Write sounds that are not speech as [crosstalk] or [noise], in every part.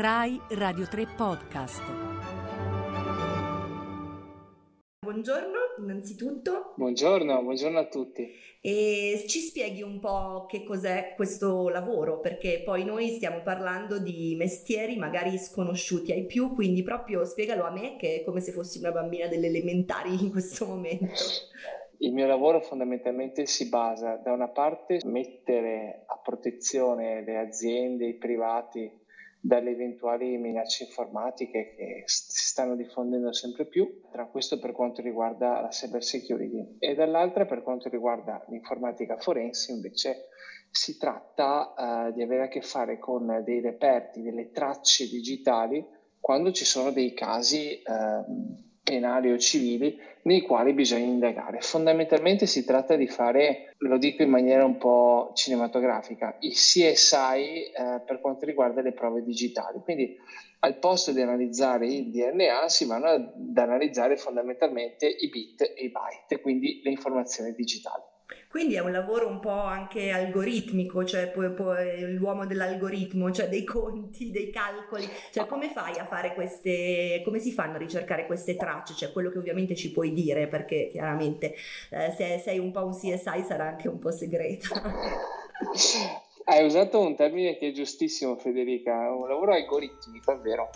Rai Radio 3 Podcast. Buongiorno innanzitutto. Buongiorno, buongiorno a tutti. E ci spieghi un po' che cos'è questo lavoro, perché poi noi stiamo parlando di mestieri magari sconosciuti ai più, quindi proprio spiegalo a me che è come se fossi una bambina delle elementari in questo momento. [laughs] Il mio lavoro fondamentalmente si basa da una parte mettere a protezione le aziende, i privati dalle eventuali minacce informatiche che si stanno diffondendo sempre più, tra questo per quanto riguarda la cyber security e dall'altra per quanto riguarda l'informatica forense invece si tratta uh, di avere a che fare con dei reperti, delle tracce digitali quando ci sono dei casi uh, penali o civili nei quali bisogna indagare. Fondamentalmente si tratta di fare, lo dico in maniera un po' cinematografica, il CSI eh, per quanto riguarda le prove digitali. Quindi al posto di analizzare il DNA si vanno ad analizzare fondamentalmente i bit e i byte, quindi le informazioni digitali. Quindi è un lavoro un po' anche algoritmico, cioè poi, poi l'uomo dell'algoritmo, cioè dei conti, dei calcoli, cioè come fai a fare queste, come si fanno a ricercare queste tracce, cioè quello che ovviamente ci puoi dire perché chiaramente eh, se sei un po' un CSI sarà anche un po' segreta. [laughs] Hai usato un termine che è giustissimo Federica, un lavoro algoritmico, è vero.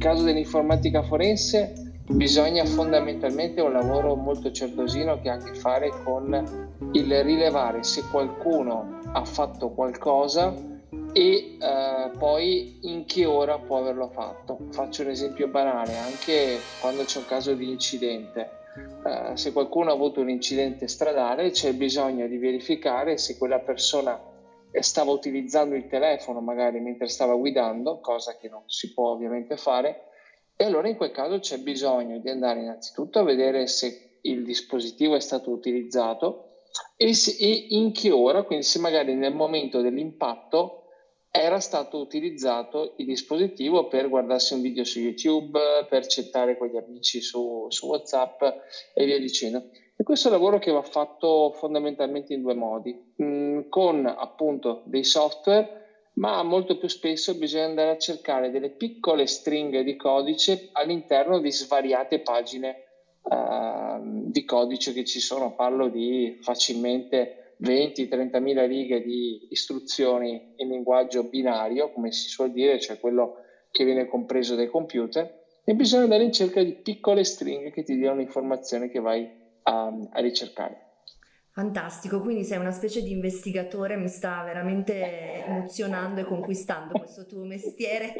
Caso dell'informatica forense bisogna fondamentalmente un lavoro molto certosino che ha a che fare con il rilevare se qualcuno ha fatto qualcosa e eh, poi in che ora può averlo fatto. Faccio un esempio banale, anche quando c'è un caso di incidente. Eh, se qualcuno ha avuto un incidente stradale c'è bisogno di verificare se quella persona stava utilizzando il telefono magari mentre stava guidando, cosa che non si può ovviamente fare, e allora in quel caso c'è bisogno di andare innanzitutto a vedere se il dispositivo è stato utilizzato e, se, e in che ora, quindi se magari nel momento dell'impatto era stato utilizzato il dispositivo per guardarsi un video su YouTube, per chattare con gli amici su, su WhatsApp e via dicendo. E questo è un lavoro che va fatto fondamentalmente in due modi, mm, con appunto dei software, ma molto più spesso bisogna andare a cercare delle piccole stringhe di codice all'interno di svariate pagine uh, di codice che ci sono. Parlo di facilmente 20-30 mila righe di istruzioni in linguaggio binario, come si suol dire, cioè quello che viene compreso dai computer, e bisogna andare in cerca di piccole stringhe che ti diano l'informazione che vai a, a ricercare. Fantastico, quindi sei una specie di investigatore, mi sta veramente emozionando e conquistando questo tuo mestiere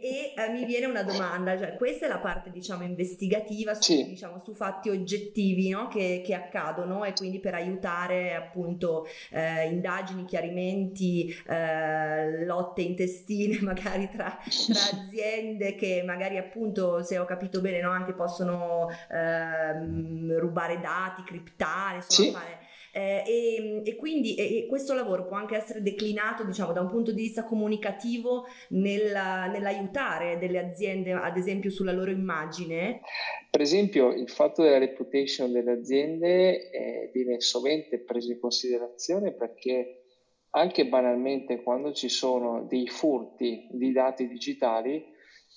e eh, mi viene una domanda, cioè, questa è la parte diciamo investigativa su, Sì. diciamo, su fatti oggettivi no? che, che accadono e quindi per aiutare appunto eh, indagini, chiarimenti, eh, lotte intestine [laughs] magari tra, tra aziende che magari appunto se ho capito bene no, anche possono ehm, rubare dati, criptare, insomma Sì. fare eh, e, e quindi e- e questo lavoro può anche essere declinato, diciamo, da un punto di vista comunicativo nella- nell'aiutare delle aziende, ad esempio, sulla loro immagine. Per esempio, il fatto della reputation delle aziende eh, viene sovente preso in considerazione perché anche banalmente quando ci sono dei furti di dati digitali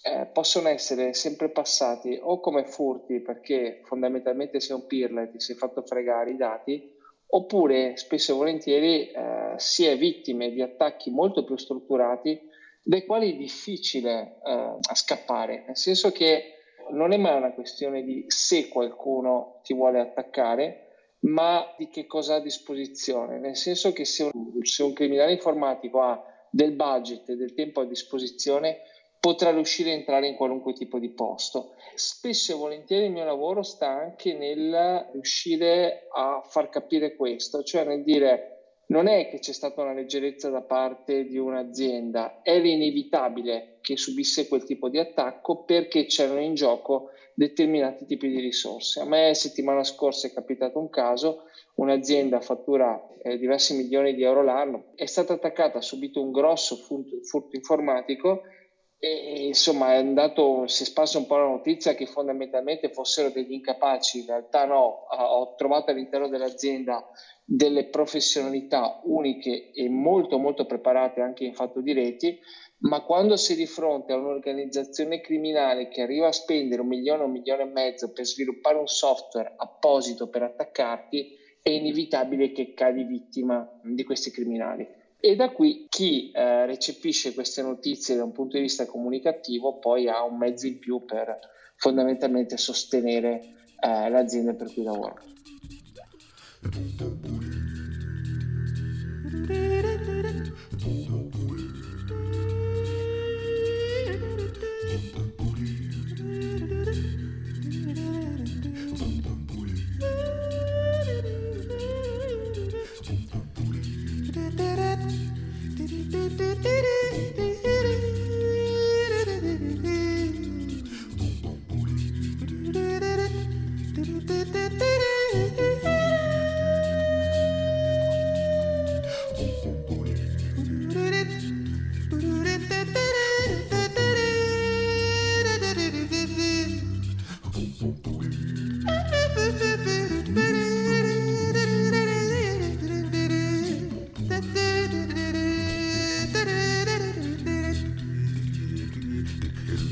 eh, possono essere sempre passati o come furti perché fondamentalmente sei un pirla e ti sei fatto fregare i dati oppure spesso e volentieri eh, si è vittime di attacchi molto più strutturati dai quali è difficile eh, scappare, nel senso che non è mai una questione di se qualcuno ti vuole attaccare, ma di che cosa ha a disposizione, nel senso che se un, se un criminale informatico ha del budget e del tempo a disposizione, potrà riuscire a entrare in qualunque tipo di posto. Spesso e volentieri il mio lavoro sta anche nel riuscire a far capire questo, cioè nel dire non è che c'è stata una leggerezza da parte di un'azienda, era inevitabile che subisse quel tipo di attacco perché c'erano in gioco determinati tipi di risorse. A me settimana scorsa è capitato un caso, un'azienda fattura eh, diversi milioni di euro l'anno, è stata attaccata, ha subito un grosso furto, furto informatico e insomma è andato, si è sparsa un po' la notizia che fondamentalmente fossero degli incapaci, in realtà no, ho trovato all'interno dell'azienda delle professionalità uniche e molto molto preparate anche in fatto di reti, ma quando sei di fronte a un'organizzazione criminale che arriva a spendere un milione, un milione e mezzo per sviluppare un software apposito per attaccarti, è inevitabile che cadi vittima di questi criminali. E da qui chi eh, recepisce queste notizie da un punto di vista comunicativo poi ha un mezzo in più per fondamentalmente sostenere eh, l'azienda per cui lavora.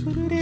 Thank.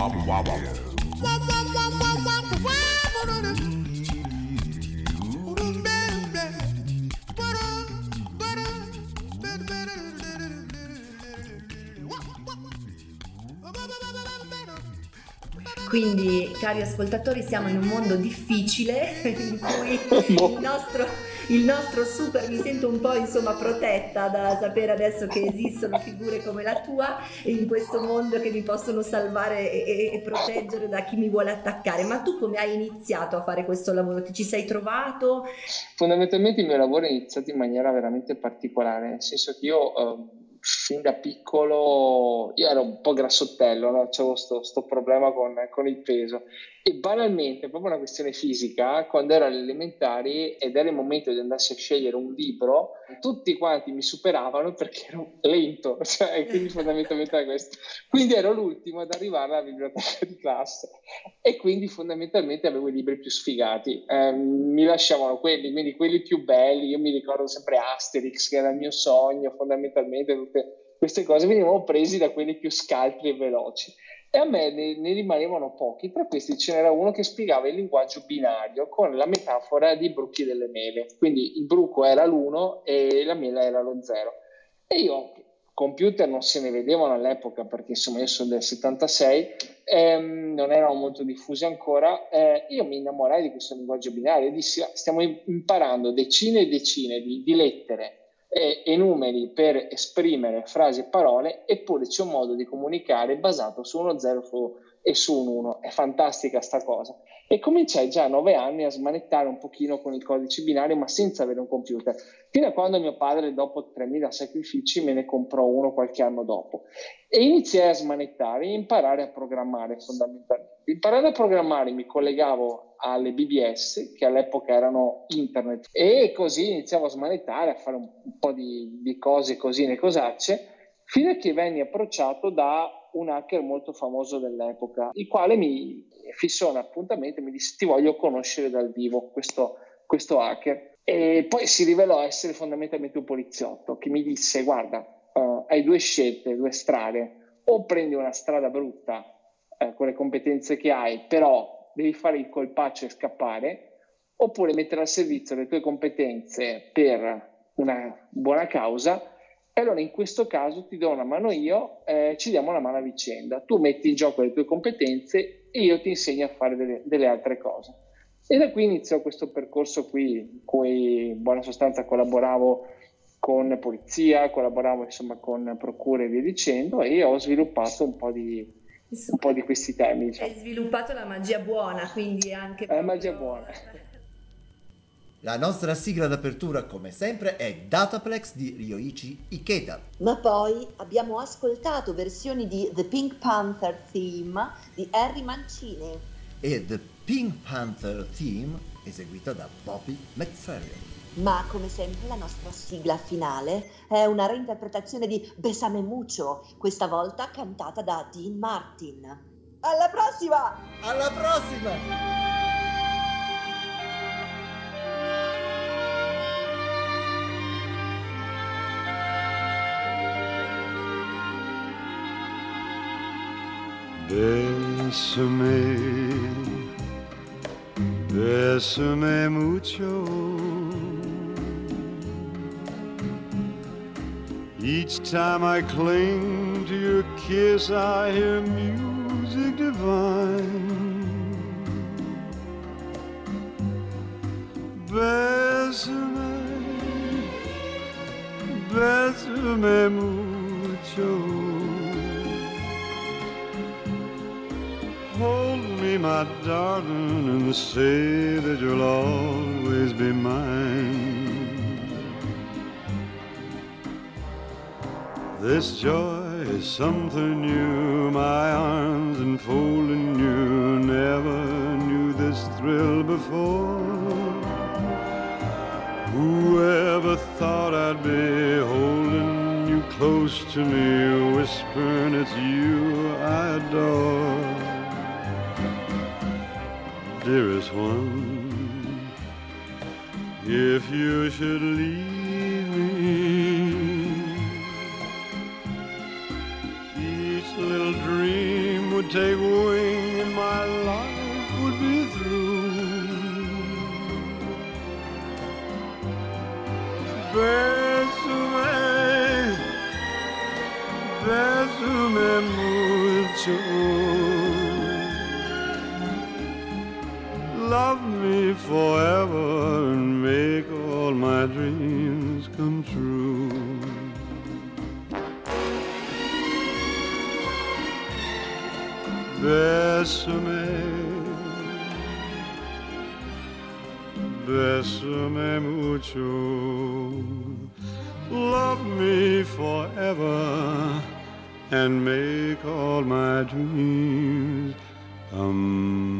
wah wah wah. wah. Quindi, cari ascoltatori, siamo in un mondo difficile [laughs] in cui [laughs] il nostro, il nostro super, mi sento un po' insomma protetta da sapere adesso che esistono figure come la tua in questo mondo che mi possono salvare e, e proteggere da chi mi vuole attaccare. Ma tu come hai iniziato a fare questo lavoro? Ti ci sei trovato? Fondamentalmente il mio lavoro è iniziato in maniera veramente particolare, nel senso che io... Eh, fin da piccolo io ero un po' grassottello, no? avevo questo problema con, con, il peso e banalmente, proprio una questione fisica, quando ero alle elementari ed era il momento di andarsi a scegliere un libro, tutti quanti mi superavano perché ero lento, [laughs] cioè, quindi fondamentalmente era questo. Quindi ero l'ultimo ad arrivare alla biblioteca di classe e quindi fondamentalmente avevo i libri più sfigati, eh, mi lasciavano quelli, quindi quelli più belli, io mi ricordo sempre Asterix che era il mio sogno, fondamentalmente tutte queste cose venivano presi da quelli più scaltri e veloci e a me ne, ne, rimanevano pochi. Tra questi ce n'era uno che spiegava il linguaggio binario con la metafora di bruchi delle mele. Quindi il bruco era l'1 e la mela era lo 0. E io, computer non se ne vedevano all'epoca perché insomma io sono del 76, ehm, non erano molto diffusi ancora, eh, io mi innamorai di questo linguaggio binario e dissi ah, stiamo imparando decine e decine di, di lettere e, e, numeri per esprimere frasi e parole, eppure c'è un modo di comunicare basato su uno 0 e su un 1. È fantastica sta cosa. E cominciai già a nove anni a smanettare un pochino con il codice binario, ma senza avere un computer. Fino a quando mio padre, dopo 3.000 sacrifici, me ne comprò uno qualche anno dopo. E iniziai a smanettare e imparare a programmare fondamentalmente. Imparare a programmare mi collegavo alle BBS, che all'epoca erano internet, e così iniziavo a smanettare, a fare un, po' di, di cose cosine cosacce, fino a che venni approcciato da un hacker molto famoso dell'epoca, il quale mi fissò un appuntamento e mi disse ti voglio conoscere dal vivo questo, questo hacker. E poi si rivelò essere fondamentalmente un poliziotto che mi disse guarda, uh, hai due scelte, due strade, o prendi una strada brutta con le competenze che hai, però devi fare il colpaccio e scappare, oppure mettere al servizio le tue competenze per una buona causa e allora in questo caso ti do una mano io, eh, ci diamo una mano a vicenda. Tu metti in gioco le tue competenze e io ti insegno a fare delle, delle altre cose. E da qui iniziò questo percorso qui, in cui in buona sostanza collaboravo con polizia, collaboravo insomma con procure e via dicendo e ho sviluppato un po' di, un po di questi temi. Diciamo. Hai sviluppato la magia buona, quindi anche... La magia buona. La nostra sigla d'apertura, come sempre, è Dataplex di Ryoichi Ikeda. Ma poi abbiamo ascoltato versioni di The Pink Panther Theme di Harry Mancini. E The Pink Panther Theme eseguita da Bobby McFerrin. Ma come sempre la nostra sigla finale è una reinterpretazione di Besame Mucho, questa volta cantata da Dean Martin. Alla prossima! Alla prossima! Bésame, bésame mucho. Each time I cling to your kiss, I hear music divine. Bésame, bésame mucho. Hold me, my darling, and say that you'll always be mine. This joy is something new, my arms enfolding you. Never knew this thrill before. Whoever thought I'd be holding you close to me, whispering it's you I adore dearest one, if you should leave take wing and my life would be through. Bésame, bésame mucho. love me forever and make all my dreams Bésame, Bésame mucho. Love me forever and make all my dreams come